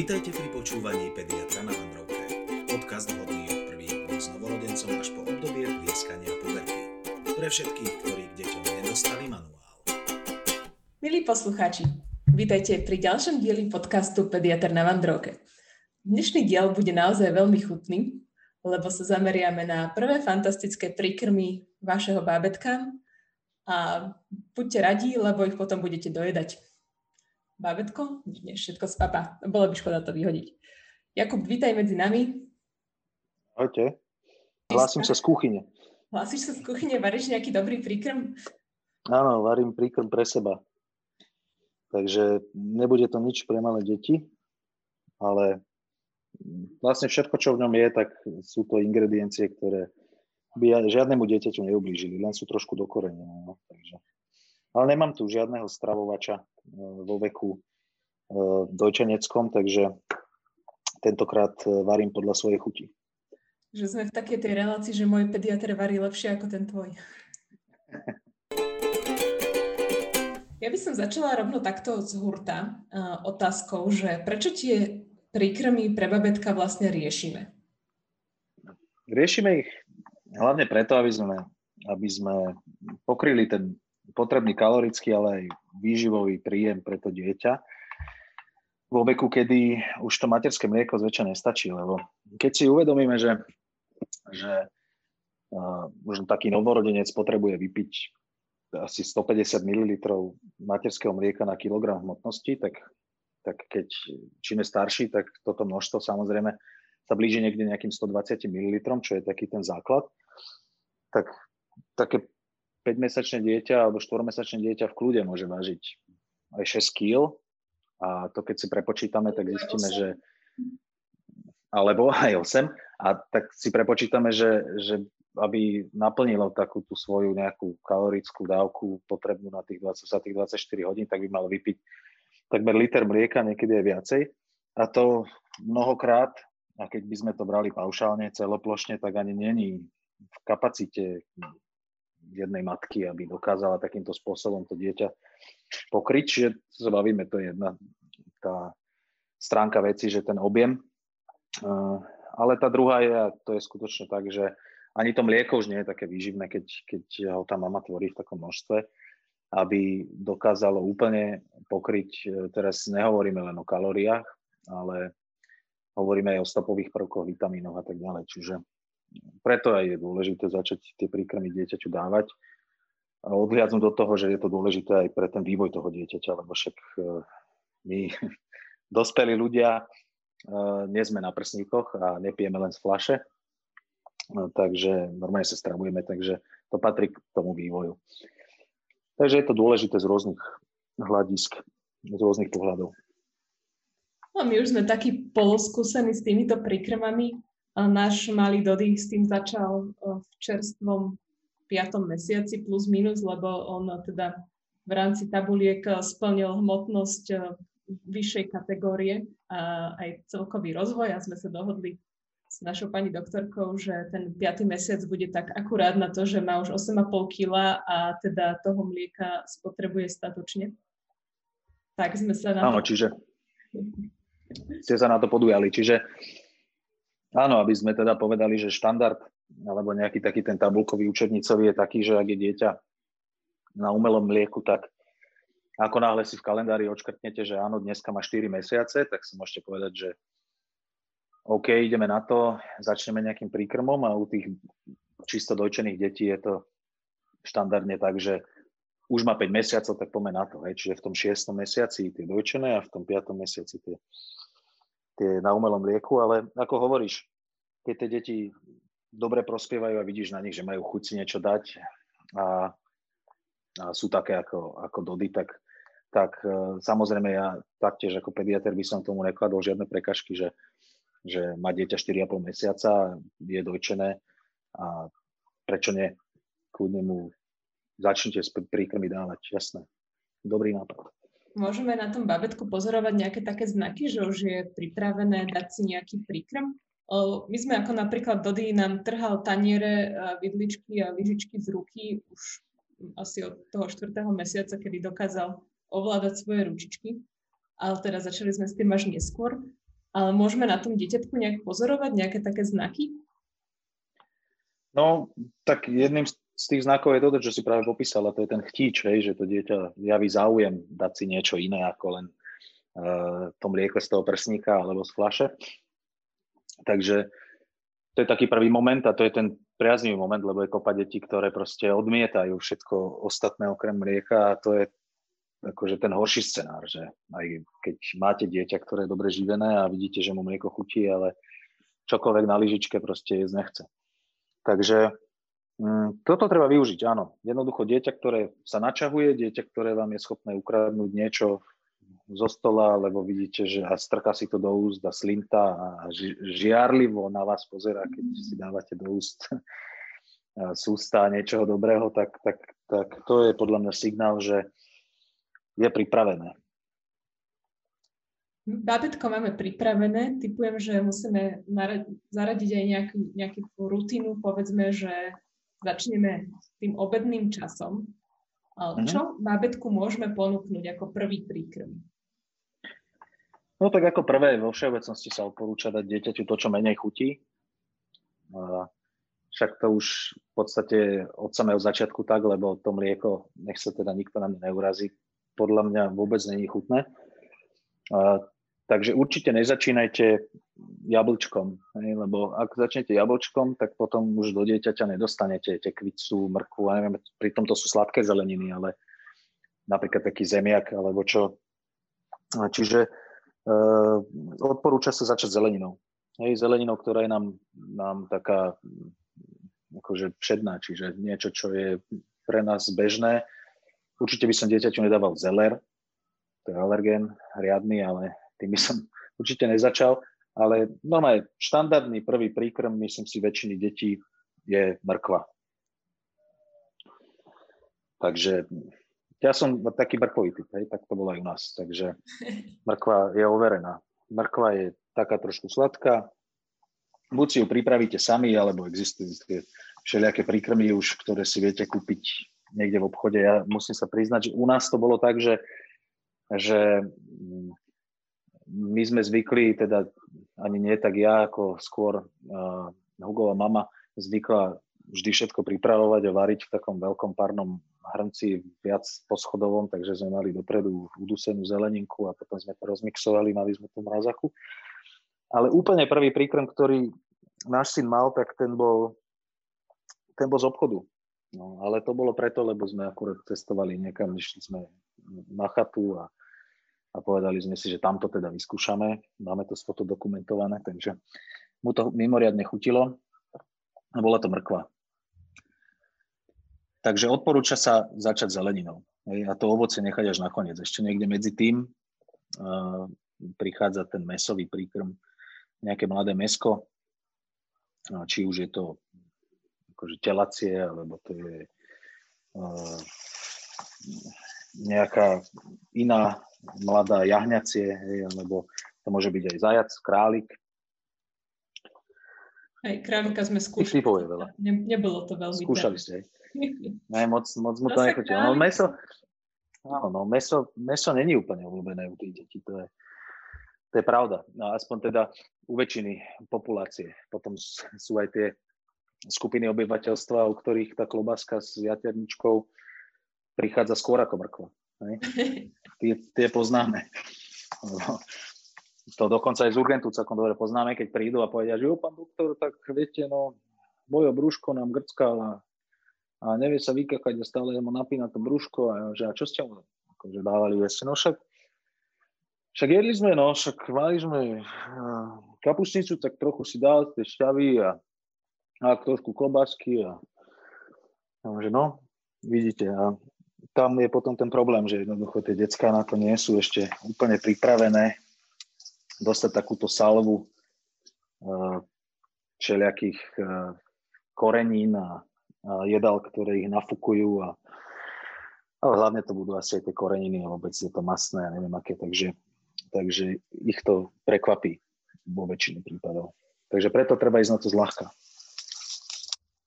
Vítajte pri počúvaní Pediatra na Vandrovke. Podcast vhodný od prvých dní s novorodencom až po obdobie plieskania puberty. Pre všetkých, ktorí k deťom nedostali manuál. Milí poslucháči, vítajte pri ďalšom dieli podcastu Pediatr na Vandrovke. Dnešný diel bude naozaj veľmi chutný, lebo sa zameriame na prvé fantastické príkrmy vašeho bábetka a buďte radí, lebo ich potom budete dojedať. Bábetko? Nie, všetko spapa. Bolo by škoda to vyhodiť. Jakub, vítaj medzi nami. Ahojte. Hlásim sa z kuchyne. Hlásiš sa z kuchyne? Varíš nejaký dobrý príkrm? Áno, varím príkrm pre seba. Takže nebude to nič pre malé deti, ale vlastne všetko, čo v ňom je, tak sú to ingrediencie, ktoré by žiadnemu dieťaťu neublížili, len sú trošku dokorenené. No, takže. Ale nemám tu žiadneho stravovača e, vo veku e, dojčeneckom, takže tentokrát e, varím podľa svojej chuti. Že sme v takej tej relácii, že môj pediatr varí lepšie ako ten tvoj. Ja by som začala rovno takto z hurta uh, otázkou, že prečo tie príkrmy pre babetka vlastne riešime? Riešime ich hlavne preto, aby sme, aby sme pokryli ten potrebný kalorický, ale aj výživový príjem pre to dieťa vo veku, kedy už to materské mlieko zväčša nestačí, lebo keď si uvedomíme, že, že uh, možno taký novorodenec potrebuje vypiť asi 150 ml materského mlieka na kilogram hmotnosti, tak, tak keď čím je starší, tak toto množstvo samozrejme sa blíži niekde nejakým 120 ml, čo je taký ten základ. Tak také 5-mesačné dieťa alebo 4-mesačné dieťa v kľude môže vážiť aj 6 kg a to keď si prepočítame, tak zistíme, že alebo aj 8 a tak si prepočítame, že, že aby naplnilo takú tú svoju nejakú kalorickú dávku potrebnú na tých 20, za tých 24 hodín, tak by mal vypiť takmer liter mlieka, niekedy aj viacej. A to mnohokrát, a keď by sme to brali paušálne, celoplošne, tak ani není v kapacite jednej matky, aby dokázala takýmto spôsobom to dieťa pokryť. Čiže sa to je jedna tá stránka veci, že ten objem. Ale tá druhá je, a to je skutočne tak, že ani to mlieko už nie je také výživné, keď, keď ho tá mama tvorí v takom množstve, aby dokázalo úplne pokryť, e, teraz nehovoríme len o kalóriách, ale hovoríme aj o stopových prvkoch, vitamínoch a tak ďalej. Čiže preto aj je dôležité začať tie príkrmy dieťaťu dávať. Odhliadnúť do toho, že je to dôležité aj pre ten vývoj toho dieťaťa, lebo však e, my, dospelí ľudia, e, nie sme na prsníkoch a nepijeme len z flaše, no, takže normálne sa stravujeme, takže to patrí k tomu vývoju. Takže je to dôležité z rôznych hľadisk, z rôznych pohľadov. No, my už sme takí poloskúsení s týmito príkrmami, Náš malý Dody s tým začal v čerstvom piatom mesiaci plus minus, lebo on teda v rámci tabuliek splnil hmotnosť vyššej kategórie a aj celkový rozvoj a sme sa dohodli s našou pani doktorkou, že ten 5. mesiac bude tak akurát na to, že má už 8,5 kg a teda toho mlieka spotrebuje statočne. Tak sme sa na Áno, to... čiže ste sa na to podujali. Čiže Áno, aby sme teda povedali, že štandard alebo nejaký taký ten tabulkový učebnicový je taký, že ak je dieťa na umelom mlieku, tak ako náhle si v kalendári odškrtnete, že áno, dneska má 4 mesiace, tak si môžete povedať, že OK, ideme na to, začneme nejakým príkrmom a u tých čisto dojčených detí je to štandardne tak, že už má 5 mesiacov, tak poďme na to. Hej. Čiže v tom 6. mesiaci tie dojčené a v tom 5. mesiaci tie tie na umelom lieku, ale ako hovoríš, keď tie deti dobre prospievajú a vidíš na nich, že majú chuť si niečo dať a, a sú také ako, ako Dody, tak, tak e, samozrejme ja taktiež ako pediater by som tomu nekladol žiadne prekažky, že, že má dieťa 4,5 mesiaca, je dojčené a prečo nie? Kľudne mu začnite príkrmy dávať, jasné. Dobrý nápad môžeme na tom babetku pozorovať nejaké také znaky, že už je pripravené dať si nejaký príkrm? My sme ako napríklad Dody nám trhal taniere, vidličky a lyžičky z ruky už asi od toho 4. mesiaca, kedy dokázal ovládať svoje ručičky. Ale teda začali sme s tým až neskôr. ale môžeme na tom dieťatku nejak pozorovať, nejaké také znaky? No, tak jedným z tých znakov je toto, čo si práve popísala, to je ten chtíč, hej, že to dieťa javí záujem dať si niečo iné ako len uh, to mlieko z toho prsníka alebo z flaše. Takže to je taký prvý moment a to je ten priaznivý moment, lebo je kopa detí, ktoré proste odmietajú všetko ostatné okrem mlieka a to je akože ten horší scenár, že aj keď máte dieťa, ktoré je dobre živené a vidíte, že mu mlieko chutí, ale čokoľvek na lyžičke proste jesť nechce. Takže toto treba využiť, áno. Jednoducho dieťa, ktoré sa načahuje, dieťa, ktoré vám je schopné ukradnúť niečo zo stola, lebo vidíte, že a strká si to do úst a slinta a žiarlivo na vás pozera, keď si dávate do úst sústa niečoho dobrého, tak, tak, tak to je podľa mňa signál, že je pripravené. Bábetko máme pripravené. Typujem, že musíme zaradiť aj nejakú, nejakú rutinu. Povedzme, že začneme tým obedným časom. Mhm. Čo bábetku môžeme ponúknuť ako prvý príkrm? No tak ako prvé, vo všeobecnosti sa odporúča dať dieťaťu to, čo menej chutí. Však to už v podstate od samého začiatku tak, lebo to mlieko, nech sa teda nikto na mňa neurazí, podľa mňa vôbec není chutné. Takže určite nezačínajte jablčkom, hej, lebo ak začnete jablčkom, tak potom už do dieťaťa nedostanete tekvicu, mrkvu, a neviem, pritom to sú sladké zeleniny, ale napríklad taký zemiak alebo čo. Čiže e, odporúča sa začať zeleninou. Hej, zeleninou, ktorá je nám, nám taká akože všedná, čiže niečo, čo je pre nás bežné, Určite by som dieťaťu nedával zeler, to je alergén riadny, ale tým by som určite nezačal. Ale normálne štandardný prvý príkrm, myslím si, väčšiny detí je mrkva. Takže ja som taký mrkvový typ, hej, tak to bolo aj u nás. Takže mrkva je overená. Mrkva je taká trošku sladká. Buď si ju pripravíte sami, alebo existujú tie všelijaké príkrmy už, ktoré si viete kúpiť niekde v obchode. Ja musím sa priznať, že u nás to bolo tak, že, že my sme zvykli, teda ani nie tak ja, ako skôr uh, Hugová mama zvykla vždy všetko pripravovať a variť v takom veľkom párnom hrnci viac poschodovom, takže sme mali dopredu udusenú zeleninku a potom sme to rozmixovali, mali sme to mrazaku. Ale úplne prvý príkrm, ktorý náš syn mal, tak ten bol, ten bol z obchodu. No, ale to bolo preto, lebo sme akurát cestovali niekam, išli sme na chatu a, a povedali sme si, že tamto teda vyskúšame. Máme to foto dokumentované, takže mu to mimoriadne chutilo a bola to mrkva. Takže odporúča sa začať zeleninou. A to ovoce nechať až nakoniec. Ešte niekde medzi tým prichádza ten mesový príkrm, nejaké mladé mesko, či už je to akože telacie, alebo to je nejaká iná mladá jahňacie, alebo to môže byť aj zajac, králik. Aj králika sme skúšali. Typov je veľa. Ne, nebolo to veľmi Skúšali ste, Ne, moc, moc mu to nechutilo. No meso, áno, no, meso, meso není úplne obľúbené u tých detí, to je, to je pravda. No, aspoň teda u väčšiny populácie. Potom sú aj tie skupiny obyvateľstva, u ktorých tá klobáska s jaterničkou prichádza skôr ako mrkva. Tie, tie poznáme. To dokonca aj z urgentu celkom dobre poznáme, keď prídu a povedia, že jo, pán doktor, tak viete, no, moje brúško nám grckal a, nevie sa vykakať a stále mu napína to brúško a že a čo ste mu akože dávali jesť? No však, však jedli sme, no, však mali sme kapusnicu, tak trochu si dal tie šťavy a a trošku klobásky a, a že no, vidíte, a tam je potom ten problém, že jednoducho tie detská na to nie sú ešte úplne pripravené dostať takúto salvu uh, všelijakých uh, korenín a, jedal, ktoré ich nafúkujú a ale hlavne to budú asi aj tie koreniny vôbec je to masné a neviem aké, takže, takže ich to prekvapí vo väčšine prípadov. Takže preto treba ísť na to zľahka.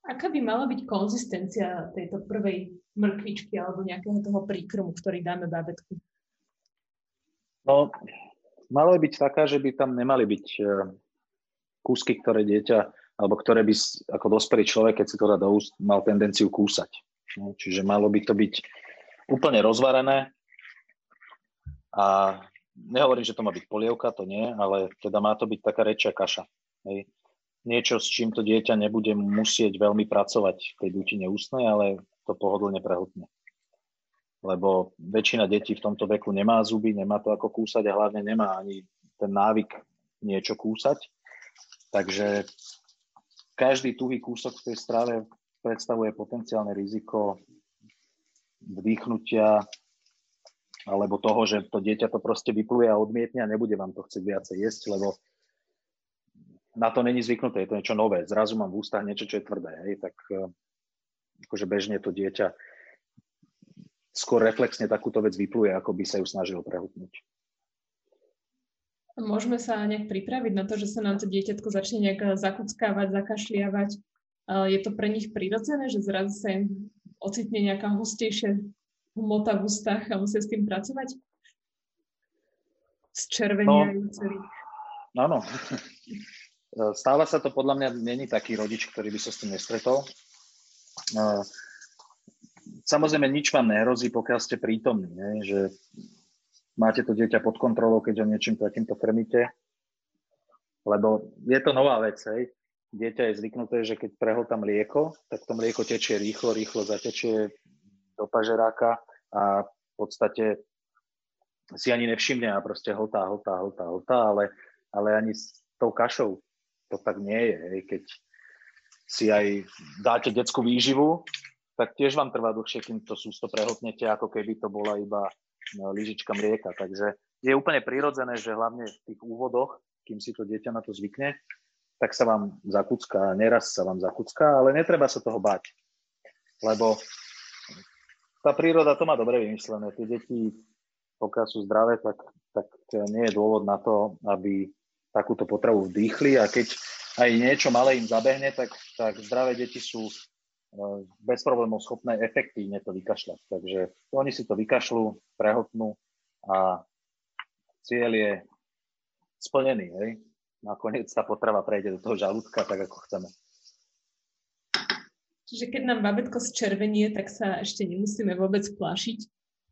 Aká by mala byť konzistencia tejto prvej mrkvičky alebo nejakého toho príkrmu, ktorý dáme bábetku? No, Malo byť taká, že by tam nemali byť e, kúsky, ktoré dieťa, alebo ktoré by ako dospelý človek, keď si to dá do úst, mal tendenciu kúsať. No, čiže malo by to byť úplne rozvarené a nehovorím, že to má byť polievka, to nie, ale teda má to byť taká rečia kaša. Hej. Niečo, s čím to dieťa nebude musieť veľmi pracovať v tej dutine ústnej, ale to pohodlne prehutne lebo väčšina detí v tomto veku nemá zuby, nemá to ako kúsať a hlavne nemá ani ten návyk niečo kúsať. Takže každý tuhý kúsok v tej strave predstavuje potenciálne riziko vdýchnutia alebo toho, že to dieťa to proste vypluje a odmietne a nebude vám to chcieť viacej jesť, lebo na to není zvyknuté, je to niečo nové. Zrazu mám v ústach niečo, čo je tvrdé, hej, tak eh, akože bežne to dieťa skôr reflexne takúto vec vypluje, ako by sa ju snažil prehutnúť. Môžeme sa nejak pripraviť na to, že sa nám to dieťatko začne nejak zakuckávať, zakašliavať. Je to pre nich prirodzené, že zrazu sa im ocitne nejaká hustejšia hmota v ústach a musia s tým pracovať? Z červenia no, celý. Áno. Stáva sa to podľa mňa, není taký rodič, ktorý by sa s tým nestretol samozrejme nič vám nehrozí, pokiaľ ste prítomní, ne? že máte to dieťa pod kontrolou, keď ho niečím takýmto krmíte, lebo je to nová vec, hej. Dieťa je zvyknuté, že keď prehltá mlieko, tak to mlieko tečie rýchlo, rýchlo zatečie do pažeráka a v podstate si ani nevšimne a proste hltá, hltá, hltá, hltá, ale, ale ani s tou kašou to tak nie je. Hej. Keď si aj dáte detskú výživu, tak tiež vám trvá dlhšie, kým to sústo prehotnete, ako keby to bola iba no, lyžička mlieka. Takže je úplne prirodzené, že hlavne v tých úvodoch, kým si to dieťa na to zvykne, tak sa vám zakucká, neraz sa vám zakucká, ale netreba sa toho bať. Lebo tá príroda to má dobre vymyslené. Tie deti, pokiaľ sú zdravé, tak, tak nie je dôvod na to, aby takúto potravu vdýchli a keď aj niečo malé im zabehne, tak, tak zdravé deti sú E, bez problémov schopné efektívne to vykašľať. Takže oni si to vykašľú, prehotnú a cieľ je splnený. Hej? Nakoniec tá potrava prejde do toho žalúdka tak, ako chceme. Čiže keď nám babetko zčervenie, tak sa ešte nemusíme vôbec plašiť,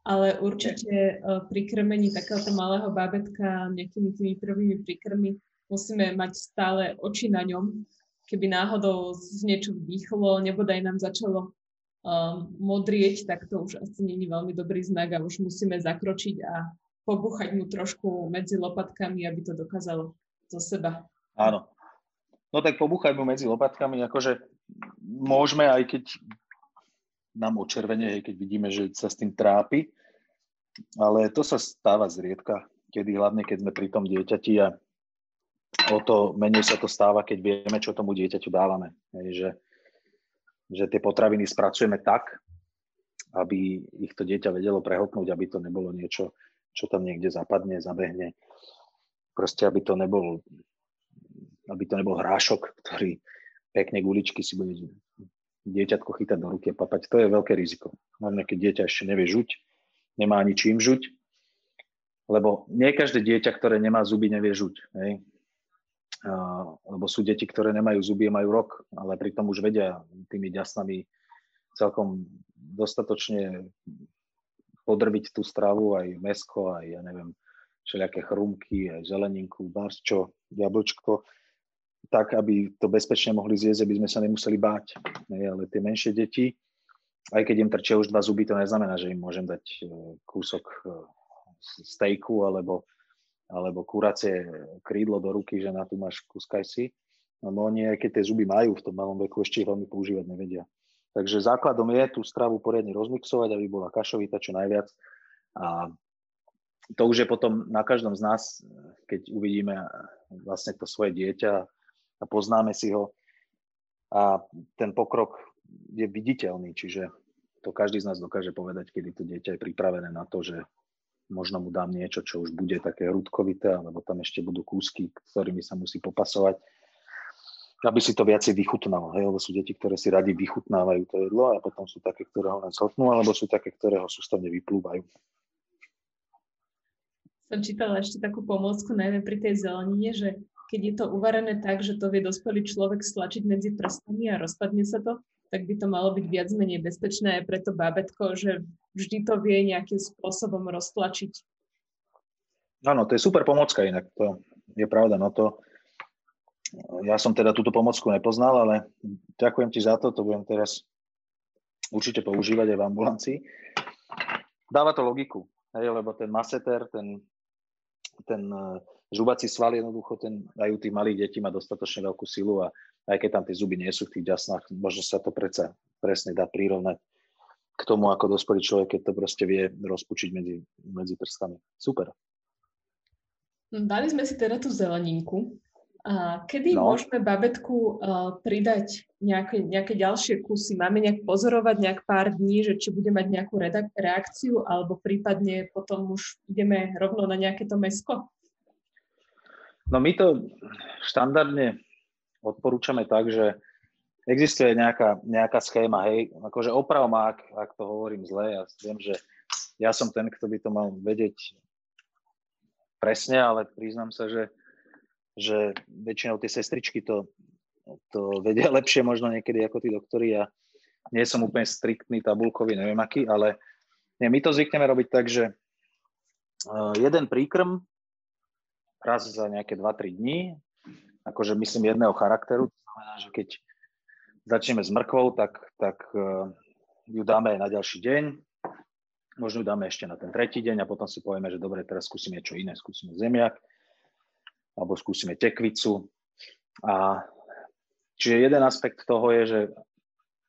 ale určite Nie. pri krmení takéhoto malého bábetka nejakými tými prvými príkrmy musíme mať stále oči na ňom, keby náhodou z niečo vdýchlo, nebodaj nám začalo um, modrieť, tak to už asi není veľmi dobrý znak a už musíme zakročiť a pobuchať mu trošku medzi lopatkami, aby to dokázalo zo seba. Áno. No tak pobuchať mu medzi lopatkami, akože môžeme, aj keď nám očervenie, keď vidíme, že sa s tým trápi, ale to sa stáva zriedka, kedy hlavne, keď sme pri tom dieťati a o to menej sa to stáva, keď vieme, čo tomu dieťaťu dávame. Hej, že, že tie potraviny spracujeme tak, aby ich to dieťa vedelo prehotnúť, aby to nebolo niečo, čo tam niekde zapadne, zabehne. Proste, aby to nebol, aby to nebol hrášok, ktorý pekne guličky si bude dieťatko chytať do ruky a papať. To je veľké riziko. Hlavne, keď dieťa ešte nevie žuť, nemá ani čím žuť, lebo nie každé dieťa, ktoré nemá zuby, nevie žuť. Hej lebo sú deti, ktoré nemajú zuby majú rok, ale pritom už vedia tými ďasnami celkom dostatočne podrbiť tú stravu, aj mesko, aj ja neviem, všelijaké chrumky, aj zeleninku, barčo, jablčko, tak, aby to bezpečne mohli zjesť, aby sme sa nemuseli báť. Ale tie menšie deti, aj keď im trčia už dva zuby, to neznamená, že im môžem dať e, kúsok e, stejku alebo alebo kuracie krídlo do ruky, že na tu máš kuskaj si. Lebo oni, aj keď tie zuby majú v tom malom veku, ešte ich veľmi používať nevedia. Takže základom je tú stravu poriadne rozmixovať, aby bola kašovita čo najviac. A to už je potom na každom z nás, keď uvidíme vlastne to svoje dieťa a poznáme si ho. A ten pokrok je viditeľný, čiže to každý z nás dokáže povedať, kedy to dieťa je pripravené na to, že možno mu dám niečo, čo už bude také hrudkovité, alebo tam ešte budú kúsky, ktorými sa musí popasovať, aby si to viacej vychutnalo. Hej? Lebo sú deti, ktoré si radi vychutnávajú to jedlo a potom sú také, ktoré ho len zhotnú, alebo sú také, ktoré ho sústavne vyplúvajú. som čítala ešte takú pomôcku, najmä pri tej zelenine, že keď je to uvarené tak, že to vie dospelý človek stlačiť medzi prstami a rozpadne sa to, tak by to malo byť viac menej bezpečné aj pre to bábetko, že vždy to vie nejakým spôsobom roztlačiť. Áno, to je super pomocka inak, to je pravda. No to, ja som teda túto pomocku nepoznal, ale ďakujem ti za to, to budem teraz určite používať aj v ambulancii. Dáva to logiku, hej, lebo ten maseter, ten, ten eh, žubací sval jednoducho, ten aj u tých malých detí má dostatočne veľkú silu a aj keď tam tie zuby nie sú v tých ďasnách, možno sa to predsa presne dá prirovnať k tomu, ako dospelý človek, keď to proste vie rozpučiť medzi, medzi prstami. Super. Dali sme si teda tú zeleninku. Kedy no. môžeme babetku uh, pridať nejaké, nejaké ďalšie kusy? Máme nejak pozorovať nejak pár dní, že či bude mať nejakú reakciu, alebo prípadne potom už ideme rovno na nejaké to mesko? No my to štandardne odporúčame tak, že existuje nejaká, nejaká schéma, hej, akože oprav ma, ak, ak to hovorím zle, ja viem, že ja som ten, kto by to mal vedieť presne, ale priznám sa, že že väčšinou tie sestričky to, to vedia lepšie možno niekedy ako tí doktori. Ja nie som úplne striktný, tabulkový, neviem aký, ale nie, my to zvykneme robiť tak, že uh, jeden príkrm raz za nejaké 2-3 dní, akože myslím jedného charakteru, to znamená, že keď začneme s mrkvou, tak, tak uh, ju dáme aj na ďalší deň, možno ju dáme ešte na ten tretí deň a potom si povieme, že dobre, teraz skúsime niečo iné, skúsime zemiak alebo skúsime tekvicu. A čiže jeden aspekt toho je, že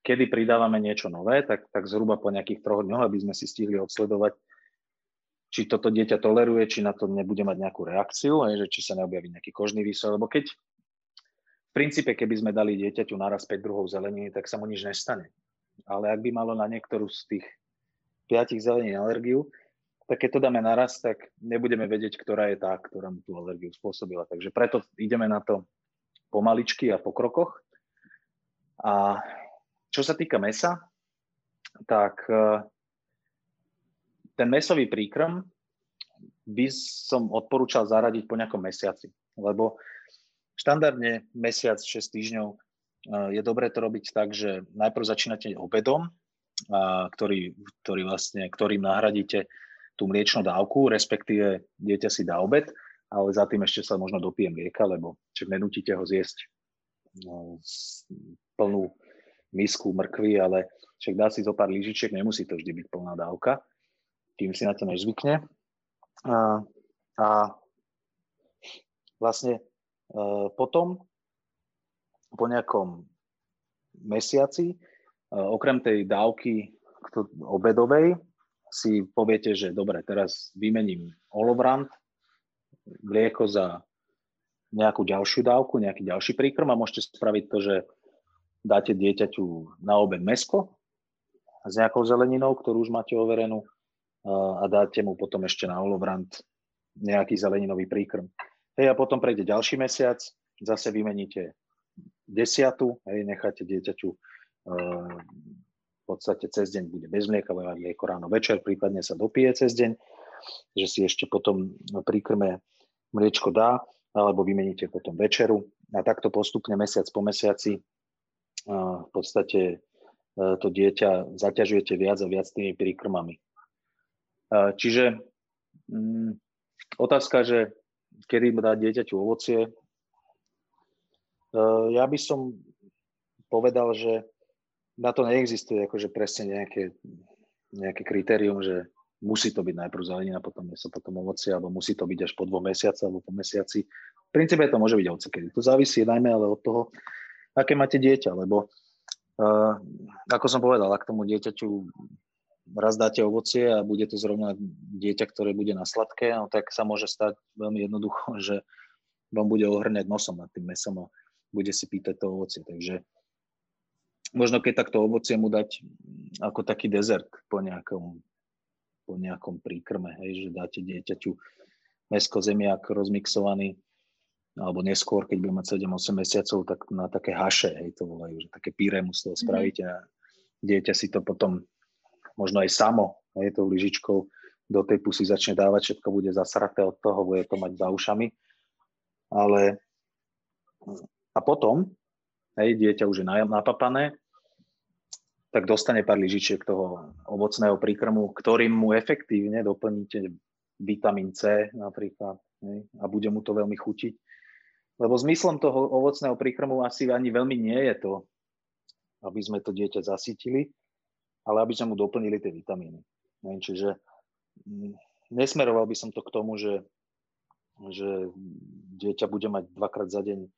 kedy pridávame niečo nové, tak, tak zhruba po nejakých troch dňoch, aby sme si stihli odsledovať, či toto dieťa toleruje, či na to nebude mať nejakú reakciu, aj, že či sa neobjaví nejaký kožný výsoj, lebo keď v princípe, keby sme dali dieťaťu naraz 5 druhov zeleniny, tak sa mu nič nestane. Ale ak by malo na niektorú z tých piatich zelenín alergiu, tak keď to dáme naraz, tak nebudeme vedieť, ktorá je tá, ktorá mu tú alergiu spôsobila. Takže preto ideme na to pomaličky a po krokoch. A čo sa týka mesa, tak e, ten mesový príkrm by som odporúčal zaradiť po nejakom mesiaci, lebo štandardne mesiac 6 týždňov e, je dobré to robiť tak, že najprv začínate obedom, ktorý, ktorý vlastne, ktorým nahradíte tú mliečnú dávku, respektíve dieťa si dá obed, ale za tým ešte sa možno dopije mlieka, lebo čiže nenutíte ho zjesť no, plnú misku mrkvy, ale však dá si zo pár lyžičiek, nemusí to vždy byť plná dávka, tým si na to nezvykne. A, a vlastne e, potom po nejakom mesiaci, e, okrem tej dávky obedovej, si poviete, že dobre, teraz vymením olovrant, mlieko za nejakú ďalšiu dávku, nejaký ďalší príkrm a môžete spraviť to, že dáte dieťaťu na obed mesko s nejakou zeleninou, ktorú už máte overenú a dáte mu potom ešte na olovrant nejaký zeleninový príkrm. Hej, a potom prejde ďalší mesiac, zase vymeníte desiatu, hej, necháte dieťaťu podstate cez deň bude bez mlieka, bude mlieko ráno večer, prípadne sa dopije cez deň, že si ešte potom pri krme mliečko dá, alebo vymeníte potom večeru a takto postupne mesiac po mesiaci v podstate e, to dieťa zaťažujete viac a viac tými príkrmami. Čiže mm, otázka, že kedy dá dieťaťu ovocie, e, ja by som povedal, že na to neexistuje akože presne nejaké, nejaké kritérium, že musí to byť najprv zelenina, potom meso, potom ovocie, alebo musí to byť až po dvoch mesiacoch alebo po mesiaci. V princípe to môže byť kedy. To závisí najmä ale od toho, aké máte dieťa, lebo uh, ako som povedal, ak tomu dieťaťu raz dáte ovocie a bude to zrovna dieťa, ktoré bude na sladké, no, tak sa môže stať veľmi jednoducho, že vám bude ohrňať nosom nad tým mesom a bude si pýtať to ovocie. Takže možno keď takto ovocie mu dať ako taký dezert po nejakom, po nejakom príkrme, hej, že dáte dieťaťu mesko zemiak rozmixovaný, alebo neskôr, keď bude mať 7-8 mesiacov, tak na také haše, hej, to volajú, že také píre mu z toho spravíte a dieťa si to potom možno aj samo, hej, tou lyžičkou do tej pusy začne dávať, všetko bude zasraté od toho, bude to mať za ušami. Ale a potom, hej, dieťa už je napapané, tak dostane pár lyžičiek toho ovocného príkrmu, ktorým mu efektívne doplníte vitamín C napríklad hej, a bude mu to veľmi chutiť. Lebo zmyslom toho ovocného príkrmu asi ani veľmi nie je to, aby sme to dieťa zasytili, ale aby sme mu doplnili tie vitamíny. Hej, čiže mm, nesmeroval by som to k tomu, že, že dieťa bude mať dvakrát za deň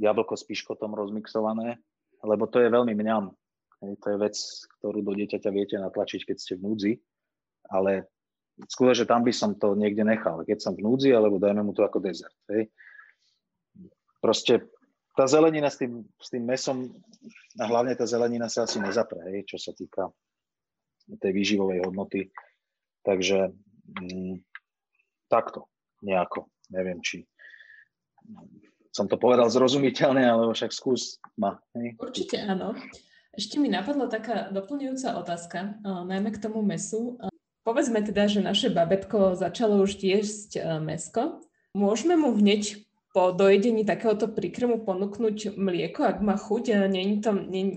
jablko s piškotom rozmixované, lebo to je veľmi mňam. Hej, to je vec, ktorú do dieťaťa viete natlačiť, keď ste v núdzi, ale že tam by som to niekde nechal, keď som v núdzi, alebo dajme mu to ako dezert. Hej. Proste tá zelenina s tým, s tým mesom, a hlavne tá zelenina sa asi nezapre, hej, čo sa týka tej výživovej hodnoty. Takže mm, takto nejako. Neviem, či som to povedal zrozumiteľne, alebo však skús ma. Hej. Určite áno. Ešte mi napadla taká doplňujúca otázka, najmä k tomu mesu. Povedzme teda, že naše babetko začalo už jesť e, mesko. Môžeme mu hneď po dojedení takéhoto príkrmu ponúknuť mlieko, ak má chuť. Nie, to,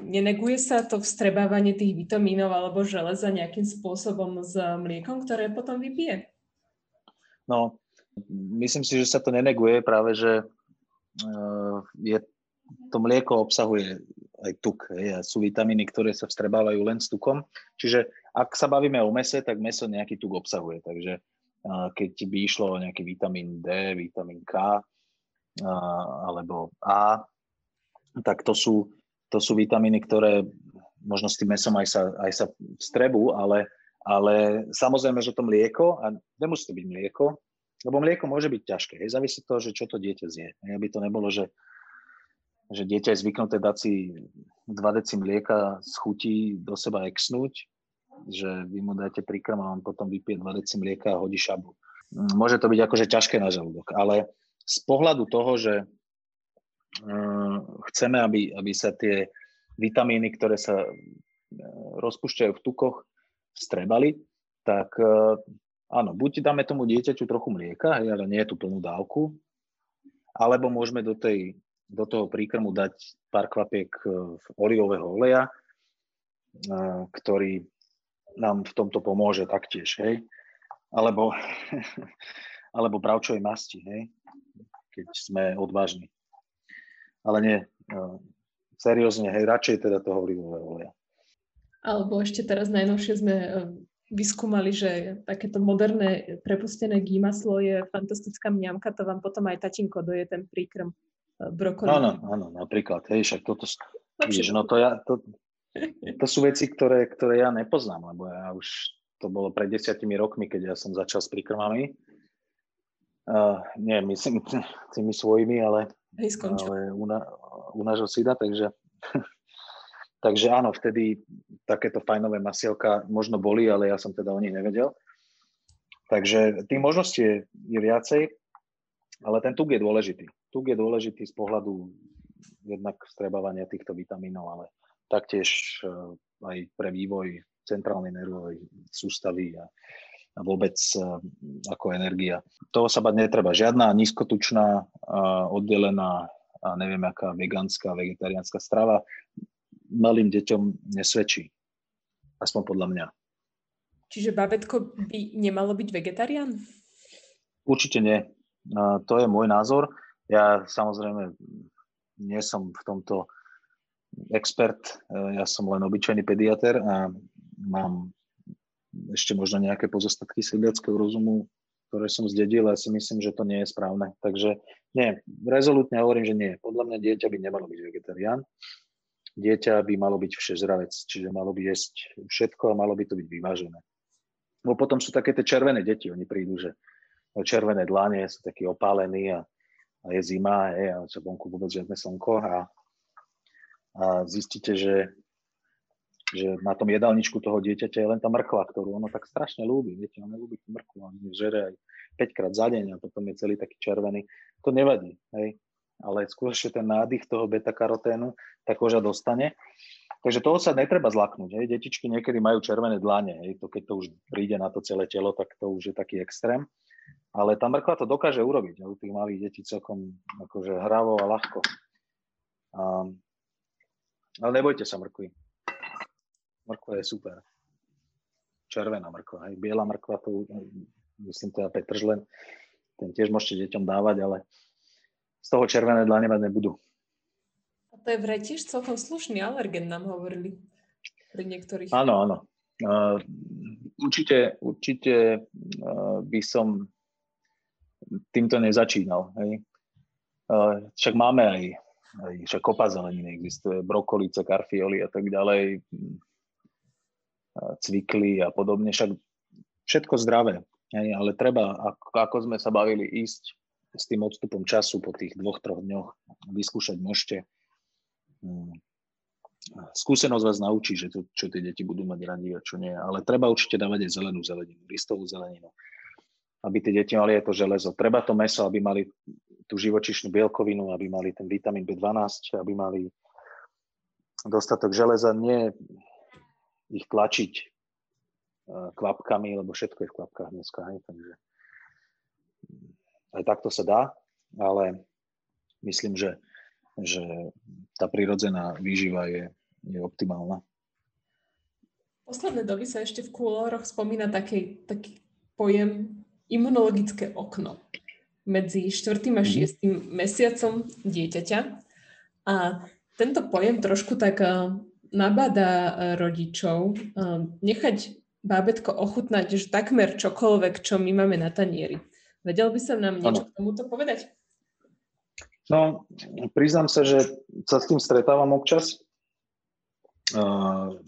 neneguje sa to vstrebávanie tých vitamínov alebo železa nejakým spôsobom s mliekom, ktoré potom vypije? No, myslím si, že sa to neneguje, práve že je, to mlieko obsahuje aj tuk. Hej, sú vitamíny, ktoré sa vstrebávajú len s tukom. Čiže ak sa bavíme o mese, tak meso nejaký tuk obsahuje. Takže keď by išlo o nejaký vitamín D, vitamín K alebo A, tak to sú, to sú vitamíny, ktoré možno s tým mesom aj sa, aj sa vstrebú, ale, ale samozrejme, že to mlieko, a nemusí to byť mlieko, lebo mlieko môže byť ťažké. Hej, závisí to, že čo to dieťa zje. Aby to nebolo, že že dieťa je zvyknuté dať si 2 deci mlieka z chutí do seba exnúť, že vy mu dáte príkrm a on potom vypije 2 deci mlieka a hodí šabu. Môže to byť akože ťažké na žalúdok, ale z pohľadu toho, že uh, chceme, aby, aby sa tie vitamíny, ktoré sa uh, rozpúšťajú v tukoch, vstrebali, tak uh, áno, buď dáme tomu dieťaťu trochu mlieka, ale nie je tu plnú dávku, alebo môžeme do tej do toho príkrmu dať pár kvapiek e, olivového oleja, e, ktorý nám v tomto pomôže taktiež, hej. Alebo, alebo bravčovej masti, hej, keď sme odvážni. Ale nie, e, seriózne, hej, radšej teda toho olivového oleja. Alebo ešte teraz najnovšie sme vyskúmali, že takéto moderné prepustené gímaslo je fantastická mňamka, to vám potom aj tatinko doje ten príkrm brokoli. Áno, áno, napríklad, hej, však toto, vidíš, no to, ja, to, to sú veci, ktoré, ktoré ja nepoznám, lebo ja už, to bolo pred desiatimi rokmi, keď ja som začal s príkrmami. Uh, nie, myslím tými svojimi, ale, hej, ale u, na, u nášho syda, takže takže áno, vtedy takéto fajnové masielka možno boli, ale ja som teda o nich nevedel. Takže tých možností je, je viacej, ale ten tuk je dôležitý tuk je dôležitý z pohľadu jednak vstrebávania týchto vitamínov, ale taktiež eh, aj pre vývoj centrálnej nervovej sústavy a, a vôbec eh, ako energia. Toho sa bať netreba. Žiadna nízkotučná, eh, oddelená a neviem aká vegánska, vegetariánska strava malým deťom nesvedčí. Aspoň podľa mňa. Čiže babetko by nemalo byť vegetarián? Určite nie. To je môj názor. Ja samozrejme nie som v tomto expert, e, ja som len obyčajný pediater a mám ešte možno nejaké pozostatky sedliackého rozumu, ktoré som zdedil a si myslím, že to nie je správne. Takže nie, rezolutne hovorím, že nie. Podľa mňa dieťa by nemalo byť vegetarián. Dieťa by malo byť všežravec, čiže malo by jesť všetko a malo by to byť vyvážené. No potom sú také tie červené deti, oni prídu, že červené dlane sú takí opálení a a je zima hej, a sa vonku vôbec žiadne slnko a, a zistíte, že, že na tom jedálničku toho dieťaťa je len tá mrkva, ktorú ono tak strašne ľúbi. Viete, ono ľúbi tú mrkvu, on žere aj 5 krát za deň a potom je celý taký červený. To nevadí, hej. Ale skôr ten nádych toho beta-karoténu tá koža dostane Takže toho sa netreba zlaknúť. Hej. Detičky niekedy majú červené dlane. Hej. To, keď to už príde na to celé telo, tak to už je taký extrém. Ale tá mrkva to dokáže urobiť. U tých malých detí celkom akože hravo a ľahko. A, ale nebojte sa mrkvy. Mrkva je super. Červená mrkva. Hej. Biela mrkva, to myslím teda Petržlen, ten tiež môžete deťom dávať, ale z toho červené dlane mať nebudú. To je vraj tiež celkom slušný alergen, nám hovorili pri niektorých. Áno, áno. Uh, určite, určite uh, by som týmto nezačínal. Hej. Však máme aj, aj však kopa zeleniny existuje, brokolice, karfioli a tak ďalej, cvikly a podobne, však všetko zdravé. Hej, ale treba, ako sme sa bavili, ísť s tým odstupom času po tých dvoch, troch dňoch, vyskúšať môžete Hmm. skúsenosť vás naučí, že to, čo tie deti budú mať radi a čo nie. Ale treba určite dávať aj zelenú zeleninu, listovú zeleninu, aby tie deti mali aj to železo. Treba to meso, aby mali tú živočišnú bielkovinu, aby mali ten vitamín B12, aby mali dostatok železa, nie ich tlačiť e, kvapkami, lebo všetko je v kvapkách dneska, hej, takže aj takto sa dá, ale myslím, že že tá prirodzená výživa je, je optimálna. Posledné doby sa ešte v kúloroch spomína taký, taký pojem imunologické okno medzi 4. a 6. Mm-hmm. mesiacom dieťaťa. A tento pojem trošku tak eh, nabada eh, rodičov eh, nechať bábetko ochutnať že takmer čokoľvek, čo my máme na tanieri. Vedel by sa nám niečo ano. k tomuto povedať? No, priznám sa, že sa s tým stretávam občas,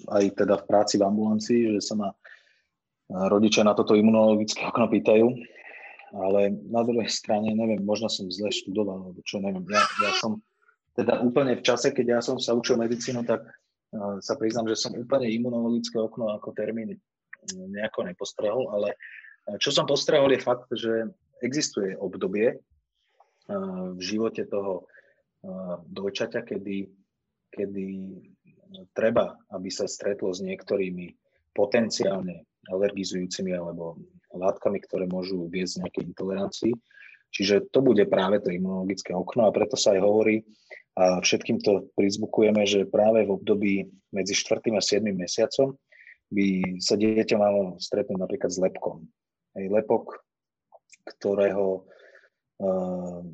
aj teda v práci v ambulancii, že sa ma rodičia na toto imunologické okno pýtajú, ale na druhej strane, neviem, možno som zle študoval, alebo čo, neviem. Ja, ja som teda úplne v čase, keď ja som sa učil medicínu, tak sa priznám, že som úplne imunologické okno ako termín nejako nepostrehol, ale čo som postrehol je fakt, že existuje obdobie, v živote toho dojčaťa, kedy, kedy treba, aby sa stretlo s niektorými potenciálne alergizujúcimi alebo látkami, ktoré môžu viesť nejaké intolerancii. Čiže to bude práve to imunologické okno a preto sa aj hovorí a všetkým to prizbukujeme, že práve v období medzi 4. a 7. mesiacom by sa dieťa malo stretnúť napríklad s lepkom. Hej, lepok, ktorého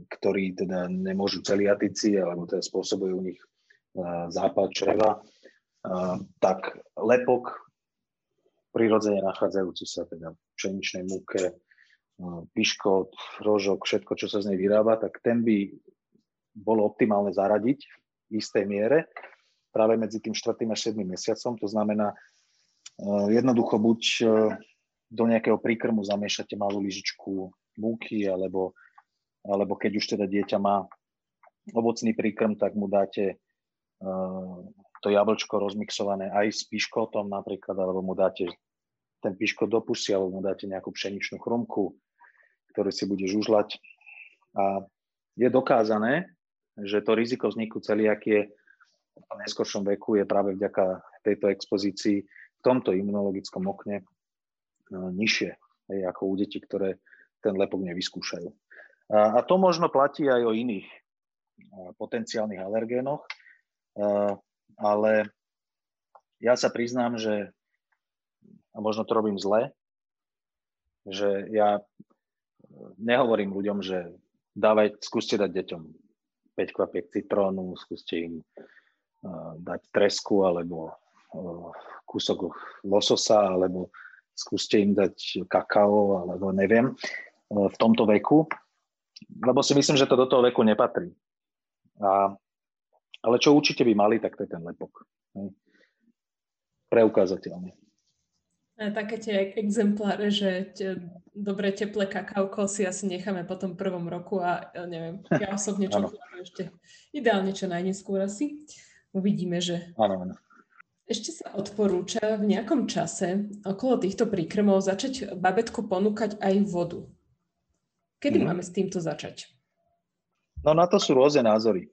ktorí teda nemôžu celiatici, alebo teda spôsobujú u nich zápal čreva, tak lepok prirodzene nachádzajúci sa teda v pšeničnej múke, piškot, rožok, všetko, čo sa z nej vyrába, tak ten by bolo optimálne zaradiť v istej miere práve medzi tým 4. a 7. mesiacom. To znamená, jednoducho buď do nejakého príkrmu zamiešate malú lyžičku múky alebo alebo keď už teda dieťa má ovocný príkrm, tak mu dáte to jablčko rozmixované aj s piškotom napríklad, alebo mu dáte ten piškot do pusy, alebo mu dáte nejakú pšeničnú chrumku, ktorú si bude žužľať. A je dokázané, že to riziko vzniku celiakie v neskôršom veku je práve vďaka tejto expozícii v tomto imunologickom okne uh, nižšie, ako u detí, ktoré ten lepok nevyskúšajú. A to možno platí aj o iných potenciálnych alergénoch, ale ja sa priznám, že a možno to robím zle, že ja nehovorím ľuďom, že dávaj, skúste dať deťom 5 kvapiek citrónu, skúste im dať tresku alebo kúsok lososa, alebo skúste im dať kakao, alebo neviem, v tomto veku lebo si myslím, že to do toho veku nepatrí. A, ale čo určite by mali, tak to je ten lepok. Preukázateľne. Také tie exempláre, že te, dobre teplé kakauko si asi necháme po tom prvom roku a ja neviem, ja osobne čo ešte ideálne čo najneskôr asi. Uvidíme, že... Áno, áno. Ešte sa odporúča v nejakom čase okolo týchto príkrmov začať babetku ponúkať aj vodu. Kedy hmm. máme s týmto začať? No na to sú rôzne názory.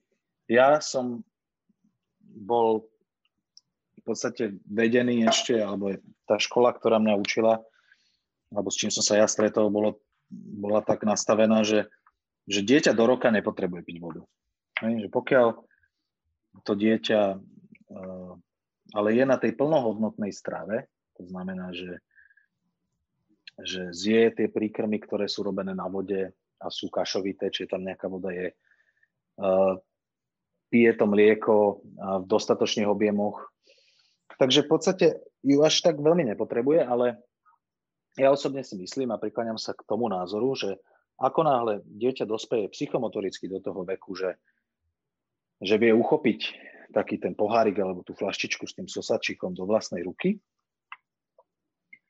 Ja som bol podstate vedený ešte, alebo tá škola, ktorá mňa učila, alebo s čím som sa ja stretol, bolo, bola tak nastavená, že, že dieťa do roka nepotrebuje piť vodu. Hej, že pokiaľ to dieťa uh, ale je na tej plnohodnotnej strave, to znamená, že, že zje tie príkrmy, ktoré sú robené na vode a sú kašovité, čiže tam nejaká voda je, uh, pije to mlieko v dostatočných objemoch. Takže v podstate ju až tak veľmi nepotrebuje, ale ja osobne si myslím a prikláňam sa k tomu názoru, že ako náhle dieťa dospeje psychomotoricky do toho veku, že, že vie uchopiť taký ten pohárik alebo tú flaštičku s tým sosačikom do vlastnej ruky,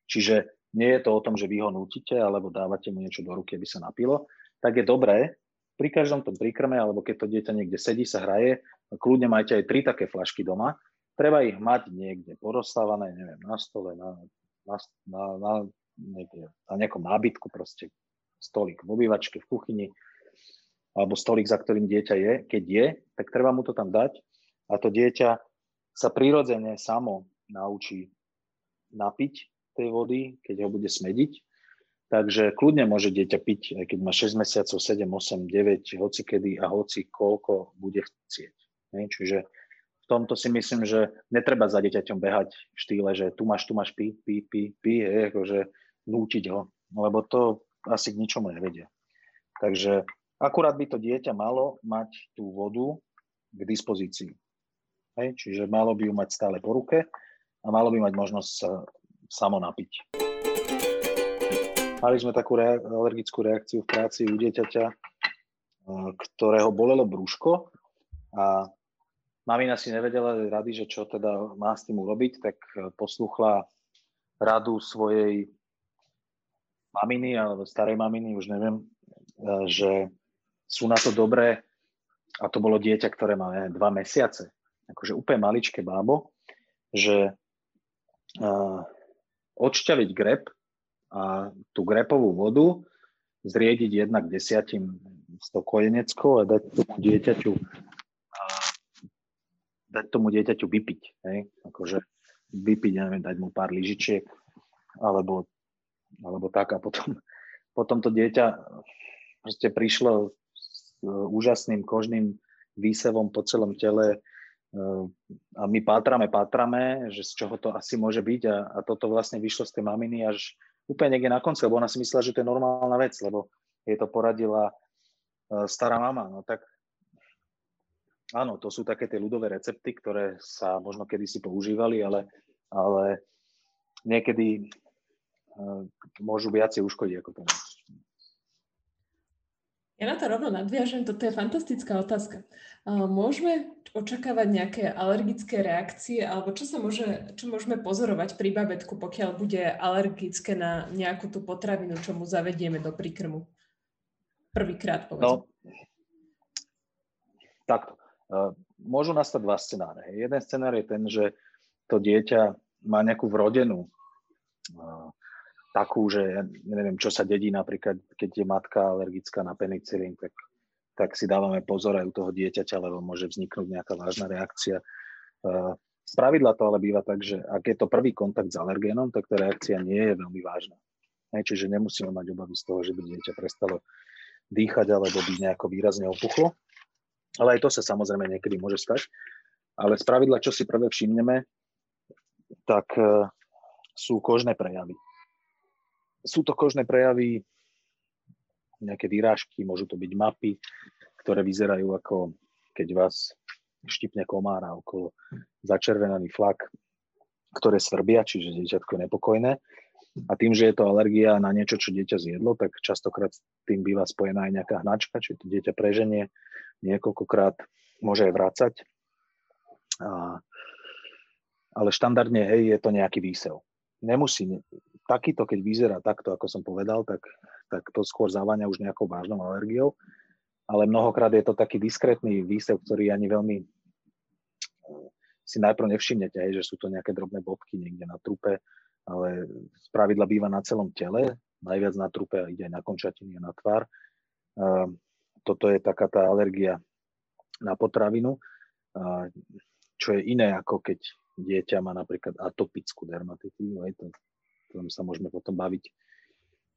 čiže nie je to o tom, že vy ho nútite alebo dávate mu niečo do ruky, aby sa napilo, tak je dobré pri každom tom príkrme, alebo keď to dieťa niekde sedí, sa hraje, kľudne majte aj tri také flašky doma. Treba ich mať niekde porozstávané, neviem, na stole, na, na, na, na, niekde, na nejakom nábytku, proste stolík v obývačke, v kuchyni, alebo stolík, za ktorým dieťa je. Keď je, tak treba mu to tam dať a to dieťa sa prirodzene samo naučí napiť tej vody, keď ho bude smediť Takže kľudne môže dieťa piť, aj keď má 6 mesiacov, 7, 8, 9, hoci kedy a hoci koľko bude chcieť. Čiže v tomto si myslím, že netreba za dieťaťom behať v štýle, že tu máš, tu máš, pí, pí, pí, pí, je, akože nútiť ho, lebo to asi k ničomu nevedia. Takže akurát by to dieťa malo mať tú vodu k dispozícii. Hej? Čiže malo by ju mať stále po ruke a malo by mať možnosť sa samo napiť. Mali sme takú rea- alergickú reakciu v práci u dieťaťa, ktorého bolelo brúško a mamina si nevedela rady, že čo teda má s tým urobiť, tak e, posluchla radu svojej maminy alebo starej maminy, už neviem, e, že sú na to dobré. A to bolo dieťa, ktoré má ne, dva mesiace, akože úplne maličké bábo, že uh, odšťaviť grep a tú grepovú vodu zriediť jednak desiatim s tou kojeneckou a dať tomu dieťaťu a dať tomu dieťaťu vypiť. Hej? Akože vypiť, neviem, dať mu pár lyžičiek alebo, alebo tak a potom, potom to dieťa proste prišlo s e, úžasným kožným výsevom po celom tele e, a my pátrame, pátrame, že z čoho to asi môže byť a, a toto vlastne vyšlo z tej maminy až úplne niekde na konci, lebo ona si myslela, že to je normálna vec, lebo jej to poradila e, stará mama. No tak áno, to sú také tie ľudové recepty, ktoré sa možno kedysi používali, ale, ale niekedy uh, môžu viacej uškodiť ako pomôcť. Ja na to rovno nadviažem, toto je fantastická otázka. Môžeme očakávať nejaké alergické reakcie, alebo čo sa môže, čo môžeme pozorovať pri babetku, pokiaľ bude alergické na nejakú tú potravinu, čo mu zavedieme do príkrmu? Prvýkrát, povedzme. No, takto. Môžu nastať dva scenáre. Jeden scenár je ten, že to dieťa má nejakú vrodenú takú, že ja neviem, čo sa dedí napríklad, keď je matka alergická na penicilín, tak, tak si dávame pozor aj u toho dieťaťa, lebo môže vzniknúť nejaká vážna reakcia. Z pravidla to ale býva tak, že ak je to prvý kontakt s alergénom, tak tá reakcia nie je veľmi vážna. Čiže nemusíme mať obavy z toho, že by dieťa prestalo dýchať alebo by nejako výrazne opuchlo. Ale aj to sa samozrejme niekedy môže stať. Ale z pravidla, čo si prvé všimneme, tak e, sú kožné prejavy sú to kožné prejavy, nejaké výrážky, môžu to byť mapy, ktoré vyzerajú ako keď vás štipne komára okolo začervenaný flak, ktoré svrbia, čiže dieťatko je nepokojné. A tým, že je to alergia na niečo, čo dieťa zjedlo, tak častokrát s tým býva spojená aj nejaká hnačka, čiže to dieťa preženie niekoľkokrát, môže aj vrácať. A, ale štandardne, hej, je to nejaký výsev. Nemusí, takýto, keď vyzerá takto, ako som povedal, tak, tak to skôr zaváňa už nejakou vážnou alergiou. Ale mnohokrát je to taký diskrétny výsev, ktorý ani veľmi eh, si najprv nevšimnete, hej, že sú to nejaké drobné bodky niekde na trupe, ale z pravidla býva na celom tele, najviac na trupe a ide aj na končatiny a na tvár. Ehm, toto je taká tá alergia na potravinu, čo je iné ako keď dieťa má napríklad atopickú dermatitídu, aj to, tom sa môžeme potom baviť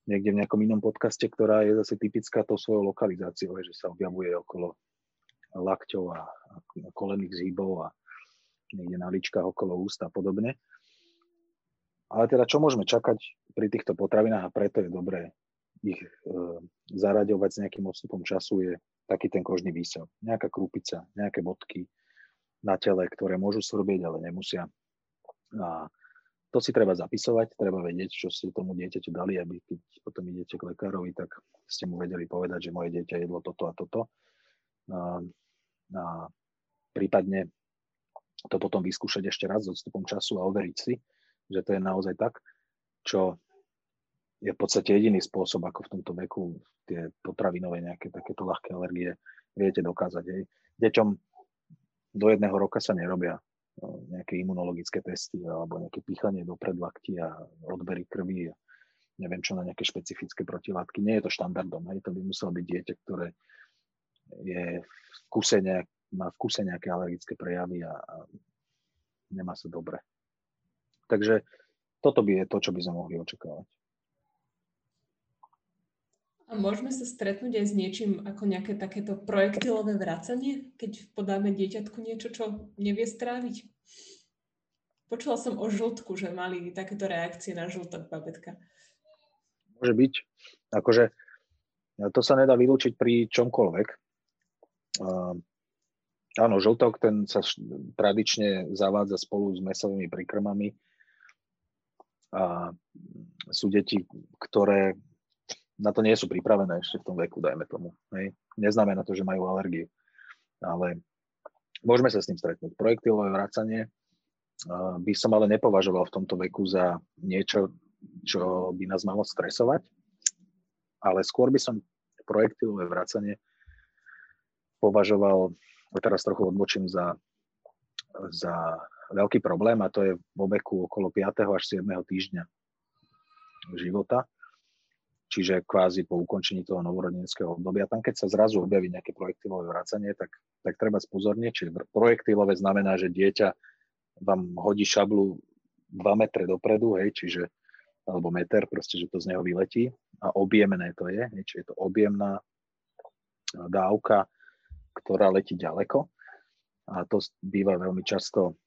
niekde v nejakom inom podcaste, ktorá je zase typická tou svojou lokalizáciou, že sa objavuje okolo lakťov a, kolených zhybov a niekde na ličkách okolo úst a podobne. Ale teda čo môžeme čakať pri týchto potravinách a preto je dobré ich e, zaraďovať s nejakým odstupom času je taký ten kožný výsev. Nejaká krúpica, nejaké bodky na tele, ktoré môžu srbieť, ale nemusia. A to si treba zapisovať, treba vedieť, čo ste tomu dieťaťu dali, aby keď potom idete k lekárovi, tak ste mu vedeli povedať, že moje dieťa jedlo toto a toto. A, a prípadne to potom vyskúšať ešte raz s odstupom času a overiť si, že to je naozaj tak, čo je v podstate jediný spôsob, ako v tomto veku tie potravinové nejaké takéto ľahké alergie viete dokázať. Hej. Deťom do jedného roka sa nerobia nejaké imunologické testy alebo nejaké pýchanie do predlakti a odbery krvi a neviem čo na nejaké špecifické protilátky. Nie je to štandardom. Hej. To by muselo byť dieťa, ktoré je v kuse nejak, má v kuse nejaké alergické prejavy a, a nemá sa dobre. Takže toto by je to, čo by sme mohli očakávať. A môžeme sa stretnúť aj s niečím ako nejaké takéto projektilové vracanie, keď podáme dieťatku niečo, čo nevie stráviť? Počula som o žltku, že mali takéto reakcie na žltok babetka. Môže byť. Akože to sa nedá vylúčiť pri čomkoľvek. Uh, áno, žltok ten sa tradične zavádza spolu s mesovými príkrmami. A sú deti, ktoré na to nie sú pripravené ešte v tom veku, dajme tomu. Hej. Neznamená to, že majú alergiu. Ale môžeme sa s tým stretnúť. Projektilové vracanie by som ale nepovažoval v tomto veku za niečo, čo by nás malo stresovať, ale skôr by som projektilové vracanie považoval, teraz trochu odbočím za, za veľký problém a to je vo veku okolo 5. až 7. týždňa života čiže kvázi po ukončení toho novorodeneckého obdobia. Tam, keď sa zrazu objaví nejaké projektilové vracanie, tak, tak treba spozorniť. Čiže projektilové znamená, že dieťa vám hodí šablu 2 metre dopredu, hej, čiže alebo meter, proste, že to z neho vyletí a objemné to je, hej, čiže je to objemná dávka, ktorá letí ďaleko a to býva veľmi často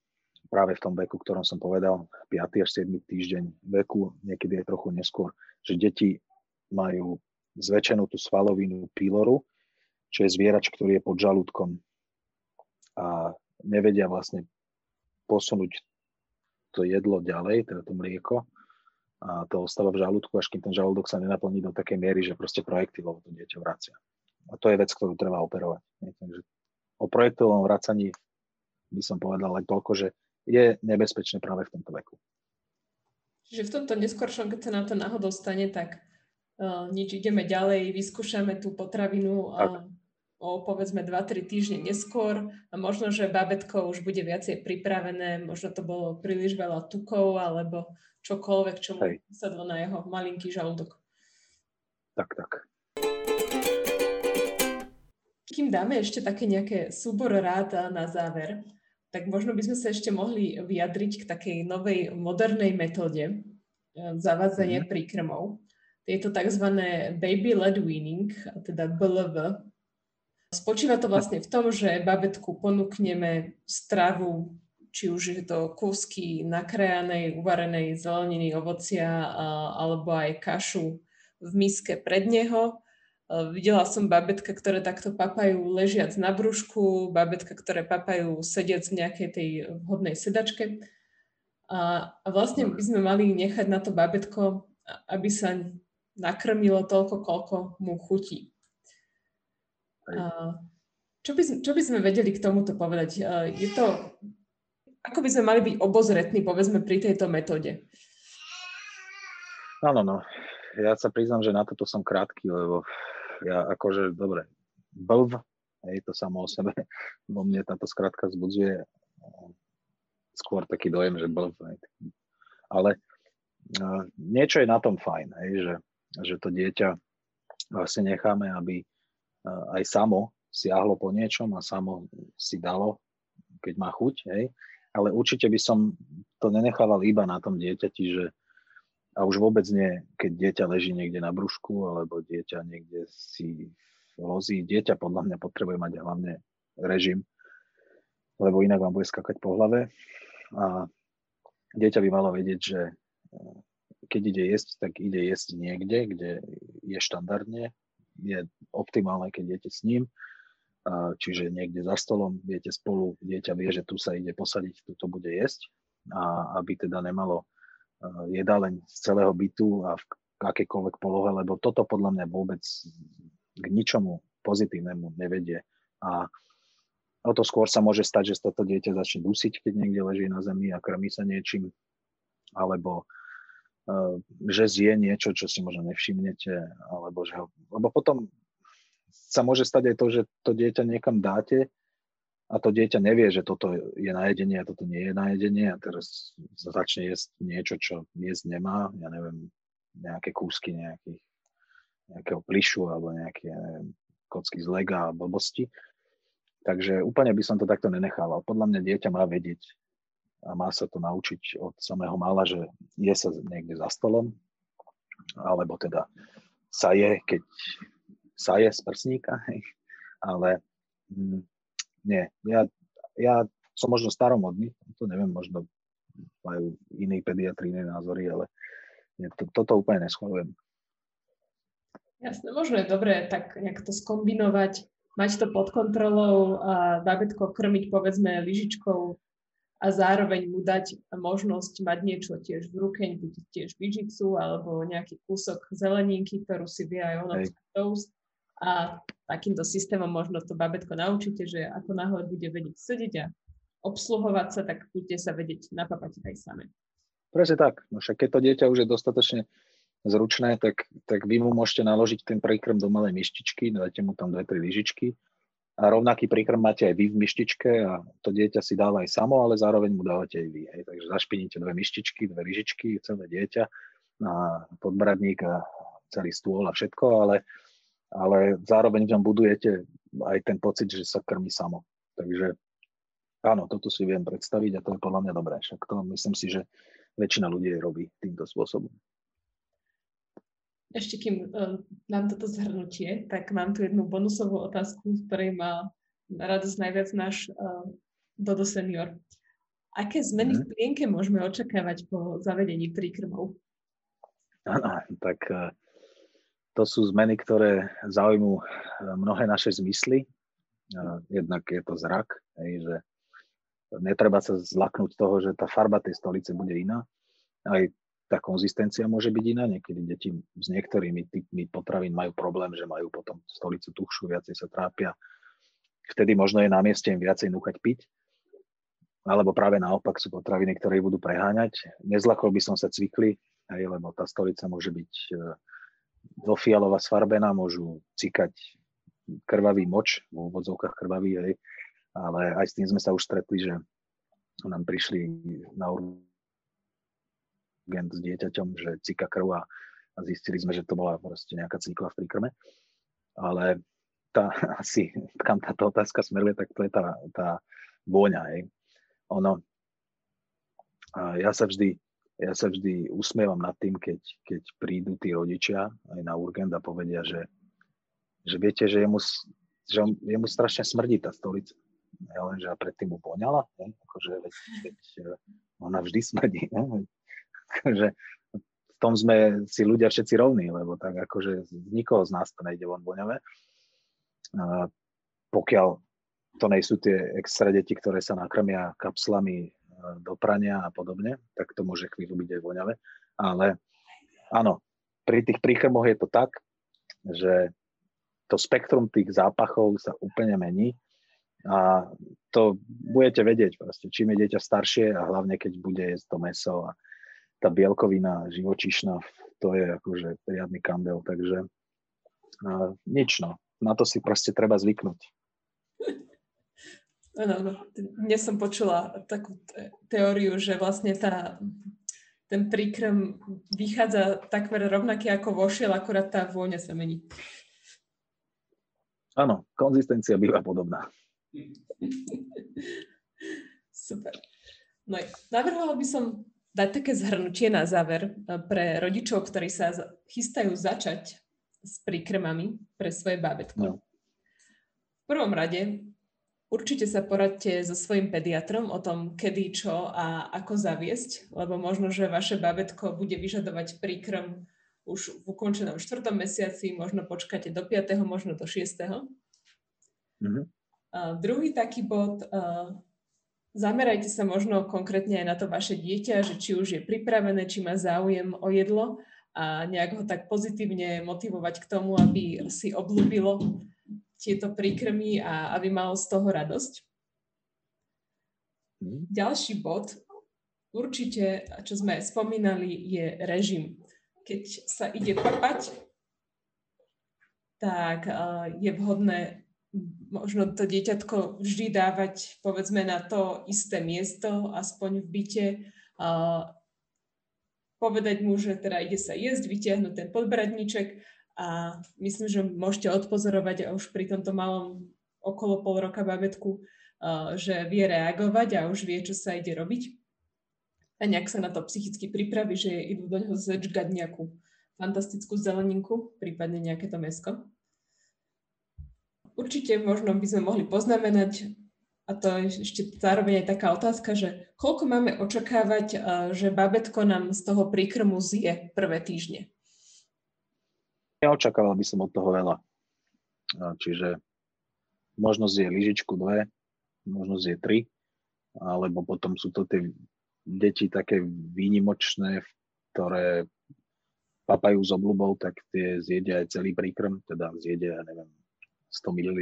práve v tom veku, ktorom som povedal, 5. až 7. týždeň veku, niekedy je trochu neskôr, že deti majú zväčšenú tú svalovinu píloru, čo je zvierač, ktorý je pod žalúdkom a nevedia vlastne posunúť to jedlo ďalej, teda to mlieko a to ostáva v žalúdku, až kým ten žalúdok sa nenaplní do takej miery, že proste projektilovo to dieťa vracia. A to je vec, ktorú treba operovať. Takže o projektilovom vracaní by som povedal len toľko, že je nebezpečné práve v tomto veku. Čiže v tomto neskôršom, keď sa na to náhodou stane, tak uh, nič, ideme ďalej, vyskúšame tú potravinu a o povedzme 2-3 týždne neskôr a možno, že babetko už bude viacej pripravené, možno to bolo príliš veľa tukov alebo čokoľvek, čo mu sadlo na jeho malinký žalúdok. Tak, tak. Kým dáme ešte také nejaké súbor rád na záver, tak možno by sme sa ešte mohli vyjadriť k takej novej modernej metóde zavádzania mm. príkrmov. Je to tzv. baby-led weaning, teda BLV. Spočíva to vlastne v tom, že babetku ponúkneme stravu, či už je to kúsky nakrájanej, uvarenej zeleniny, ovocia alebo aj kašu v miske pred neho. Videla som babetka, ktoré takto papajú ležiac na brúšku, babetka, ktoré papajú sediac v nejakej tej vhodnej sedačke. A, a vlastne by sme mali nechať na to babetko, aby sa nakrmilo toľko, koľko mu chutí. Čo by, čo by sme vedeli k tomuto povedať? Je to, ako by sme mali byť obozretní, povedzme, pri tejto metóde? Áno, no. Ja sa priznám, že na toto som krátky, lebo ja akože, dobre, blv, hej, to samo o sebe, vo mne táto skratka zbudzuje skôr taký dojem, že blv, hej. ale uh, niečo je na tom fajn, hej, že že to dieťa vlastne necháme, aby aj samo siahlo po niečom a samo si dalo, keď má chuť, hej, ale určite by som to nenechával iba na tom dieťati, že a už vôbec nie, keď dieťa leží niekde na brúšku, alebo dieťa niekde si lozí. Dieťa podľa mňa potrebuje mať hlavne režim, lebo inak vám bude skakať po hlave. A dieťa by malo vedieť, že keď ide jesť, tak ide jesť niekde, kde je štandardne, je optimálne, keď idete s ním, čiže niekde za stolom, viete spolu, dieťa vie, že tu sa ide posadiť, tu to bude jesť a aby teda nemalo jedáleň z celého bytu a v akékoľvek polohe, lebo toto podľa mňa vôbec k ničomu pozitívnemu nevedie. A o to skôr sa môže stať, že toto dieťa začne dusiť, keď niekde leží na zemi a krmí sa niečím, alebo uh, že zje niečo, čo si možno nevšimnete, alebo že ho, lebo potom sa môže stať aj to, že to dieťa niekam dáte a to dieťa nevie, že toto je na jedenie a toto nie je na jedenie a teraz začne jesť niečo, čo jesť nemá, ja neviem, nejaké kúsky nejakých, nejakého plišu alebo nejaké neviem, kocky z lega a blbosti. Takže úplne by som to takto nenechával. Podľa mňa dieťa má vedieť a má sa to naučiť od samého mala, že je sa niekde za stolom, alebo teda sa je, keď sa je z prsníka, ale mm, nie. Ja, ja som možno staromodný, to neviem, možno majú iní pediatri iné názory, ale nie, to, toto úplne neschvalujem. Jasné, možno je dobré tak nejak to skombinovať, mať to pod kontrolou a babetko krmiť povedzme lyžičkou a zároveň mu dať možnosť mať niečo tiež v ruke, buď tiež lyžicu alebo nejaký kúsok zeleninky, ktorú si vie aj ono toast a takýmto systémom možno to babetko naučíte, že ako náhle bude vedieť sedieť a obsluhovať sa, tak budete sa vedieť napapať aj same. Presne tak. No však keď to dieťa už je dostatočne zručné, tak, tak vy mu môžete naložiť ten príkrm do malej myštičky, dáte mu tam dve, tri lyžičky a rovnaký príkrm máte aj vy v myštičke a to dieťa si dáva aj samo, ale zároveň mu dávate aj vy. Hej. Takže zašpiníte dve myštičky, dve lyžičky, celé dieťa na podbradník a celý stôl a všetko, ale ale zároveň tam budujete aj ten pocit, že sa krmi samo. Takže áno, toto si viem predstaviť a to je podľa mňa dobré. Však to myslím si, že väčšina ľudí robí týmto spôsobom. Ešte kým uh, nám toto zhrnutie, tak mám tu jednu bonusovú otázku, z ktorej má radosť najviac náš uh, Dodo senior. Aké zmeny v mhm. plienke môžeme očakávať po zavedení príkrmov? Áno, tak uh, to sú zmeny, ktoré zaujímu eh, mnohé naše zmysly. Jednak je to zrak, že netreba sa zlaknúť toho, že tá farba tej stolice bude iná. Aj tá konzistencia môže byť iná. Niekedy deti s niektorými typmi potravín majú problém, že majú potom stolicu tuchšiu, viacej sa trápia. Vtedy možno je na mieste im viacej núchať piť. Alebo práve naopak sú potraviny, ktoré budú preháňať. Nezlakol by som sa cvikli, aj, lebo tá stolica môže byť do fialova sfarbená, môžu cikať krvavý moč, v úvodzovkách krvavý, hej, ale aj s tým sme sa už stretli, že nám prišli na urgent s dieťaťom, že cika krv a, a zistili sme, že to bola proste nejaká cykla v príkrme. Ale tá, asi, kam táto otázka smeruje, tak to je tá, tá vôňa. Hej. Ono, ja sa vždy ja sa vždy usmievam nad tým, keď, keď prídu tí rodičia aj na urgent a povedia, že, že viete, že jemu, že jemu strašne smrdí tá stolica. Ja len, že a predtým mu poňala, ne? akože veď, veď, ona vždy smrdí. Ne? Akože, v tom sme si ľudia všetci rovní, lebo tak akože z nikoho z nás to nejde von voňavé. A pokiaľ to nejsú tie extra deti, ktoré sa nakrmia kapslami do prania a podobne, tak to môže chvíľu byť aj voňavé. Ale áno, pri tých príkrmoch je to tak, že to spektrum tých zápachov sa úplne mení a to budete vedieť proste, čím je dieťa staršie a hlavne keď bude jesť to meso a tá bielkovina živočišná, to je akože riadny kandel, takže uh, nič no, na to si proste treba zvyknúť. Áno, no, dnes som počula takú teóriu, že vlastne tá, ten príkrm vychádza takmer rovnaký ako vošiel, akurát tá vôňa sa mení. Áno, konzistencia býva podobná. Super. No, navrhla by som dať také zhrnutie na záver e, pre rodičov, ktorí sa chystajú začať s príkrmami pre svoje bábetko. No. V prvom rade určite sa poradte so svojím pediatrom o tom, kedy, čo a ako zaviesť, lebo možno, že vaše bábetko bude vyžadovať príkrm už v ukončenom štvrtom mesiaci, možno počkáte do 5., možno do 6. Mm-hmm. A druhý taký bod, Zamerajte sa možno konkrétne aj na to vaše dieťa, že či už je pripravené, či má záujem o jedlo a nejak ho tak pozitívne motivovať k tomu, aby si obľúbilo tieto príkrmy a aby malo z toho radosť. Mhm. Ďalší bod, určite, čo sme spomínali, je režim. Keď sa ide papať, tak je vhodné možno to dieťatko vždy dávať povedzme na to isté miesto, aspoň v byte, a povedať mu, že teda ide sa jesť, vytiahnuť ten podbradníček a myslím, že môžete odpozorovať už pri tomto malom okolo pol roka babetku, že vie reagovať a už vie, čo sa ide robiť. A nejak sa na to psychicky pripraví, že idú do neho zečgať nejakú fantastickú zeleninku, prípadne nejaké to mesko určite možno by sme mohli poznamenať, a to je ešte zároveň aj taká otázka, že koľko máme očakávať, eh, že babetko nám z toho príkrmu zje prvé týždne? Ja očakával by som od toho veľa. Čiže možno zje lyžičku dve, možno zje tri, alebo potom sú to tie deti také výnimočné, ktoré papajú s obľubou, tak tie zjedia aj celý príkrm, teda zjedia, neviem, 100 ml.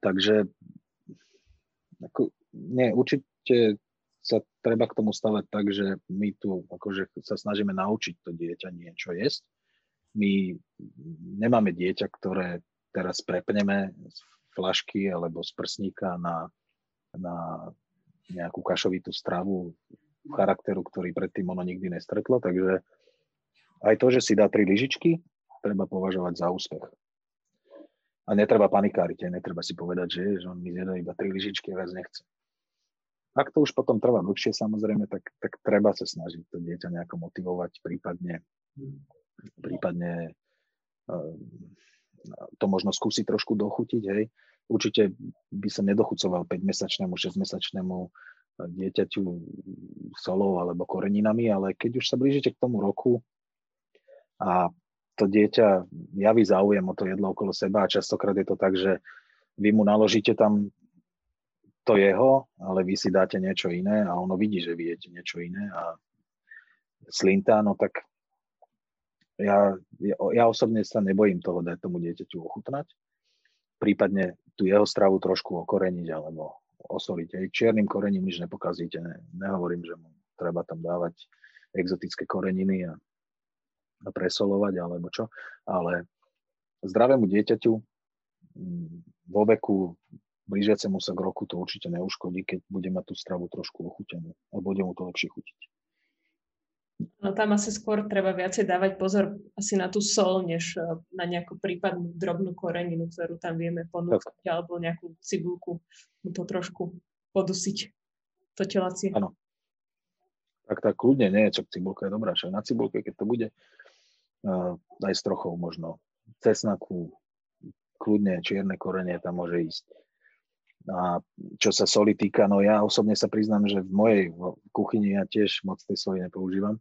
Takže ako, nie, určite sa treba k tomu stavať tak, že my tu akože sa snažíme naučiť to dieťa niečo jesť. My nemáme dieťa, ktoré teraz prepneme z flašky alebo z prsníka na, na nejakú kašovitú stravu charakteru, ktorý predtým ono nikdy nestretlo. Takže aj to, že si dá tri lyžičky, treba považovať za úspech. A netreba panikáriť, netreba si povedať, že, že on mi zjedol iba tri lyžičky a viac nechce. Ak to už potom trvá dlhšie, samozrejme, tak, tak treba sa snažiť to dieťa nejako motivovať, prípadne, prípadne uh, to možno skúsiť trošku dochutiť, hej. Určite by som nedochucoval 5-mesačnému, 6-mesačnému dieťaťu solou alebo koreninami, ale keď už sa blížite k tomu roku a to dieťa javí záujem o to jedlo okolo seba a častokrát je to tak, že vy mu naložíte tam to jeho, ale vy si dáte niečo iné a ono vidí, že vy jete niečo iné a slintá, no tak ja, ja osobne sa nebojím toho dať tomu dieťaťu ochutnať, prípadne tú jeho stravu trošku okoreniť alebo osoliť. Aj čiernym korením nič nepokazíte, ne, nehovorím, že mu treba tam dávať exotické koreniny a presolovať alebo čo, ale zdravému dieťaťu mm, vo veku blížiacemu sa k roku to určite neuškodí, keď bude mať tú stravu trošku ochutenú a bude mu to lepšie chutiť. No tam asi skôr treba viacej dávať pozor asi na tú sol, než e, na nejakú prípadnú drobnú koreninu, ktorú tam vieme ponúkať, tak. alebo nejakú cibulku, mu to trošku podusiť, to telacie. Áno. Tak tak kľudne nie, čo cibulka je dobrá, však na cibulke, keď to bude aj s trochou možno cesnaku, kľudne čierne korenie tam môže ísť. A čo sa soli týka, no ja osobne sa priznám, že v mojej kuchyni ja tiež moc tej soli nepoužívam,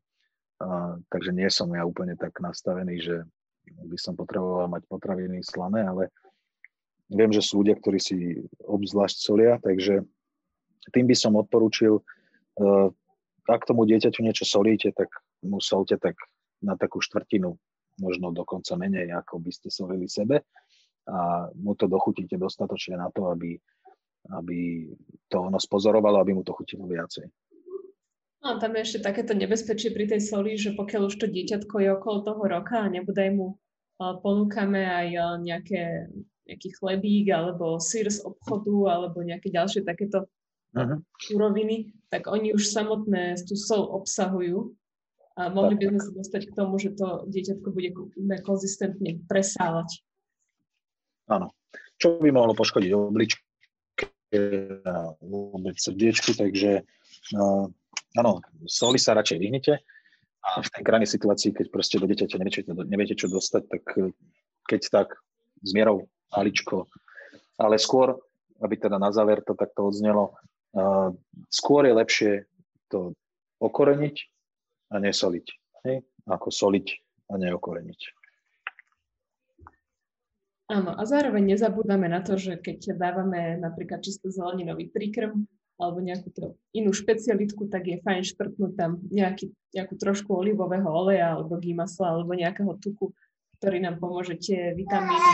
a, takže nie som ja úplne tak nastavený, že by som potreboval mať potraviny slané, ale viem, že sú ľudia, ktorí si obzvlášť solia, takže tým by som odporúčil, uh, ak tomu dieťaťu niečo solíte, tak mu solte tak na takú štvrtinu, možno dokonca menej, ako by ste solili sebe a mu to dochutíte dostatočne na to, aby, aby to ono spozorovalo, aby mu to chutilo viacej. No, tam je ešte takéto nebezpečie pri tej soli, že pokiaľ už to dieťatko je okolo toho roka a nebodaj mu ponúkame aj nejaké, nejaký chlebík alebo sír z obchodu alebo nejaké ďalšie takéto uh-huh. úroviny, tak oni už samotné tú sol obsahujú a mohli by sme sa dostať k tomu, že to dieťatko bude konzistentne presávať. Áno. Čo by mohlo poškodiť obličky, a vôbec srdiečku, takže uh, áno, soli sa radšej vyhnite a v tej krajnej situácii, keď proste do dieťaťa neviete, neviete čo dostať, tak keď tak s mierou maličko. Ale skôr, aby teda na záver to takto odznelo, uh, skôr je lepšie to okoreniť a nesoliť. Hej? Ako soliť a neokoreniť. Áno, a zároveň nezabúdame na to, že keď dávame napríklad čisto zeleninový príkrm alebo nejakú to inú špecialitku, tak je fajn šprtnúť tam nejaký, nejakú trošku olivového oleja alebo gímasla alebo nejakého tuku, ktorý nám pomôže tie vitamíny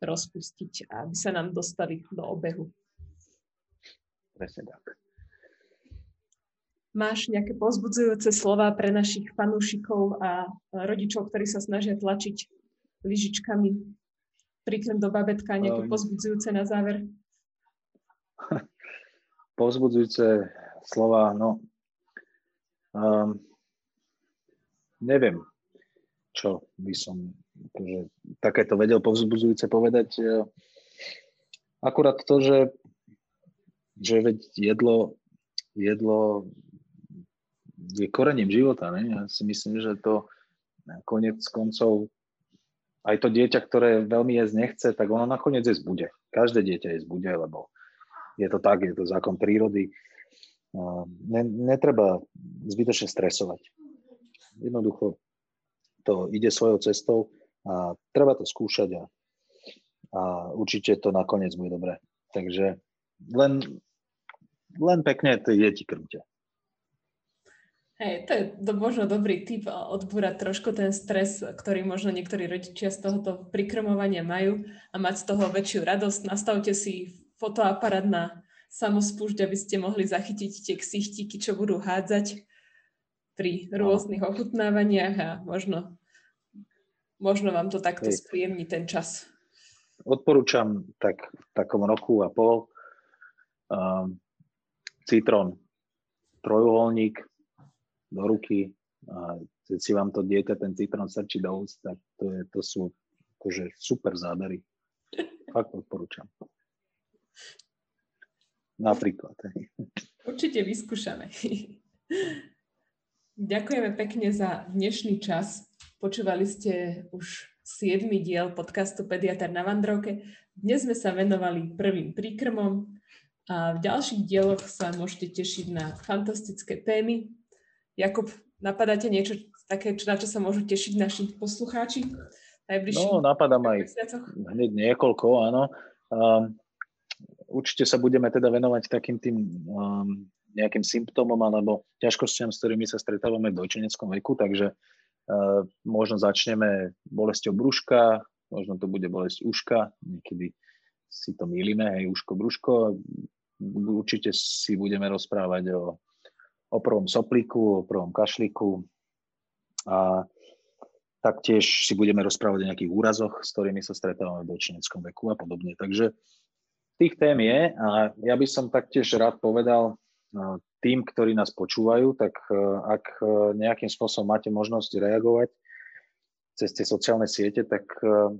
rozpustiť, aby sa nám dostali do obehu. Presne tak. Máš nejaké pozbudzujúce slova pre našich fanúšikov a rodičov, ktorí sa snažia tlačiť lyžičkami príklad do babetka, nejaké um, pozbudzujúce na záver? Pozbudzujúce slova, no um, neviem, čo by som akože, takéto vedel povzbudzujúce povedať. E, akurát to, že, že veď jedlo, jedlo je korením života. Ne? Ja si myslím, že to konec koncov aj to dieťa, ktoré veľmi jesť nechce, tak ono nakoniec jesť bude. Každé dieťa jesť bude, lebo je to tak, je to zákon prírody. Ne, netreba zbytočne stresovať. Jednoducho to ide svojou cestou a treba to skúšať a, a určite to nakoniec bude dobré. Takže len, len pekne tie deti krmte. Hej, to je do, možno dobrý tip odbúrať trošku ten stres, ktorý možno niektorí rodičia z tohoto prikrmovania majú a mať z toho väčšiu radosť. Nastavte si fotoaparát na samospúšť, aby ste mohli zachytiť tie ksichtiky, čo budú hádzať pri rôznych ochutnávaniach a možno, možno vám to takto Hej. spríjemní ten čas. Odporúčam tak v takom roku a pol um, citrón, trojuholník, do ruky a keď si vám to dieťa ten citrón srčí do úst, tak to, je, to sú akože super zábery. Fakt odporúčam. Napríklad. Určite vyskúšame. Ďakujeme pekne za dnešný čas. Počúvali ste už 7. diel podcastu Pediatr na Vandrovke. Dnes sme sa venovali prvým príkrmom a v ďalších dieloch sa môžete tešiť na fantastické témy, Jakub, napadáte niečo také, na čo sa môžu tešiť naši poslucháči? No, napadám aj hneď niekoľko, áno. Um, určite sa budeme teda venovať takým tým um, nejakým symptómom alebo ťažkostiam, s ktorými sa stretávame v dojčeneckom veku, takže uh, možno začneme bolesťou brúška, možno to bude bolesť uška, niekedy si to mýlime, hej, uško, brúško. Určite si budeme rozprávať o o prvom soplíku, o prvom kašlíku a taktiež si budeme rozprávať o nejakých úrazoch, s ktorými sa stretávame v dočineckom veku a podobne. Takže tých tém je a ja by som taktiež rád povedal no, tým, ktorí nás počúvajú, tak e, ak e, nejakým spôsobom máte možnosť reagovať cez tie sociálne siete, tak e,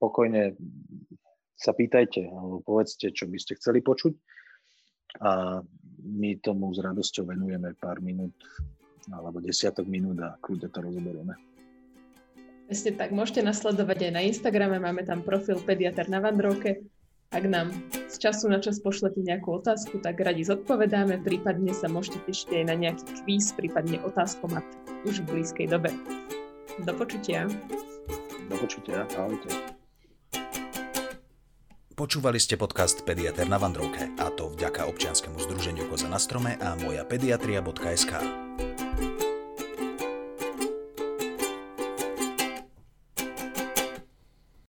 pokojne sa pýtajte alebo povedzte, čo by ste chceli počuť a my tomu s radosťou venujeme pár minút alebo desiatok minút a kľudne to rozoberieme. Presne tak, môžete nasledovať aj na Instagrame, máme tam profil Pediatr na Vandrovke. Ak nám z času na čas pošlete nejakú otázku, tak radi zodpovedáme, prípadne sa môžete tešiť aj na nejaký kvíz, prípadne otázkomat už v blízkej dobe. Do počutia. Do počutia, ahojte. Počúvali ste podcast Pediater na Vandrovke a to vďaka občianskému združeniu Koza na strome a moja pediatria.sk.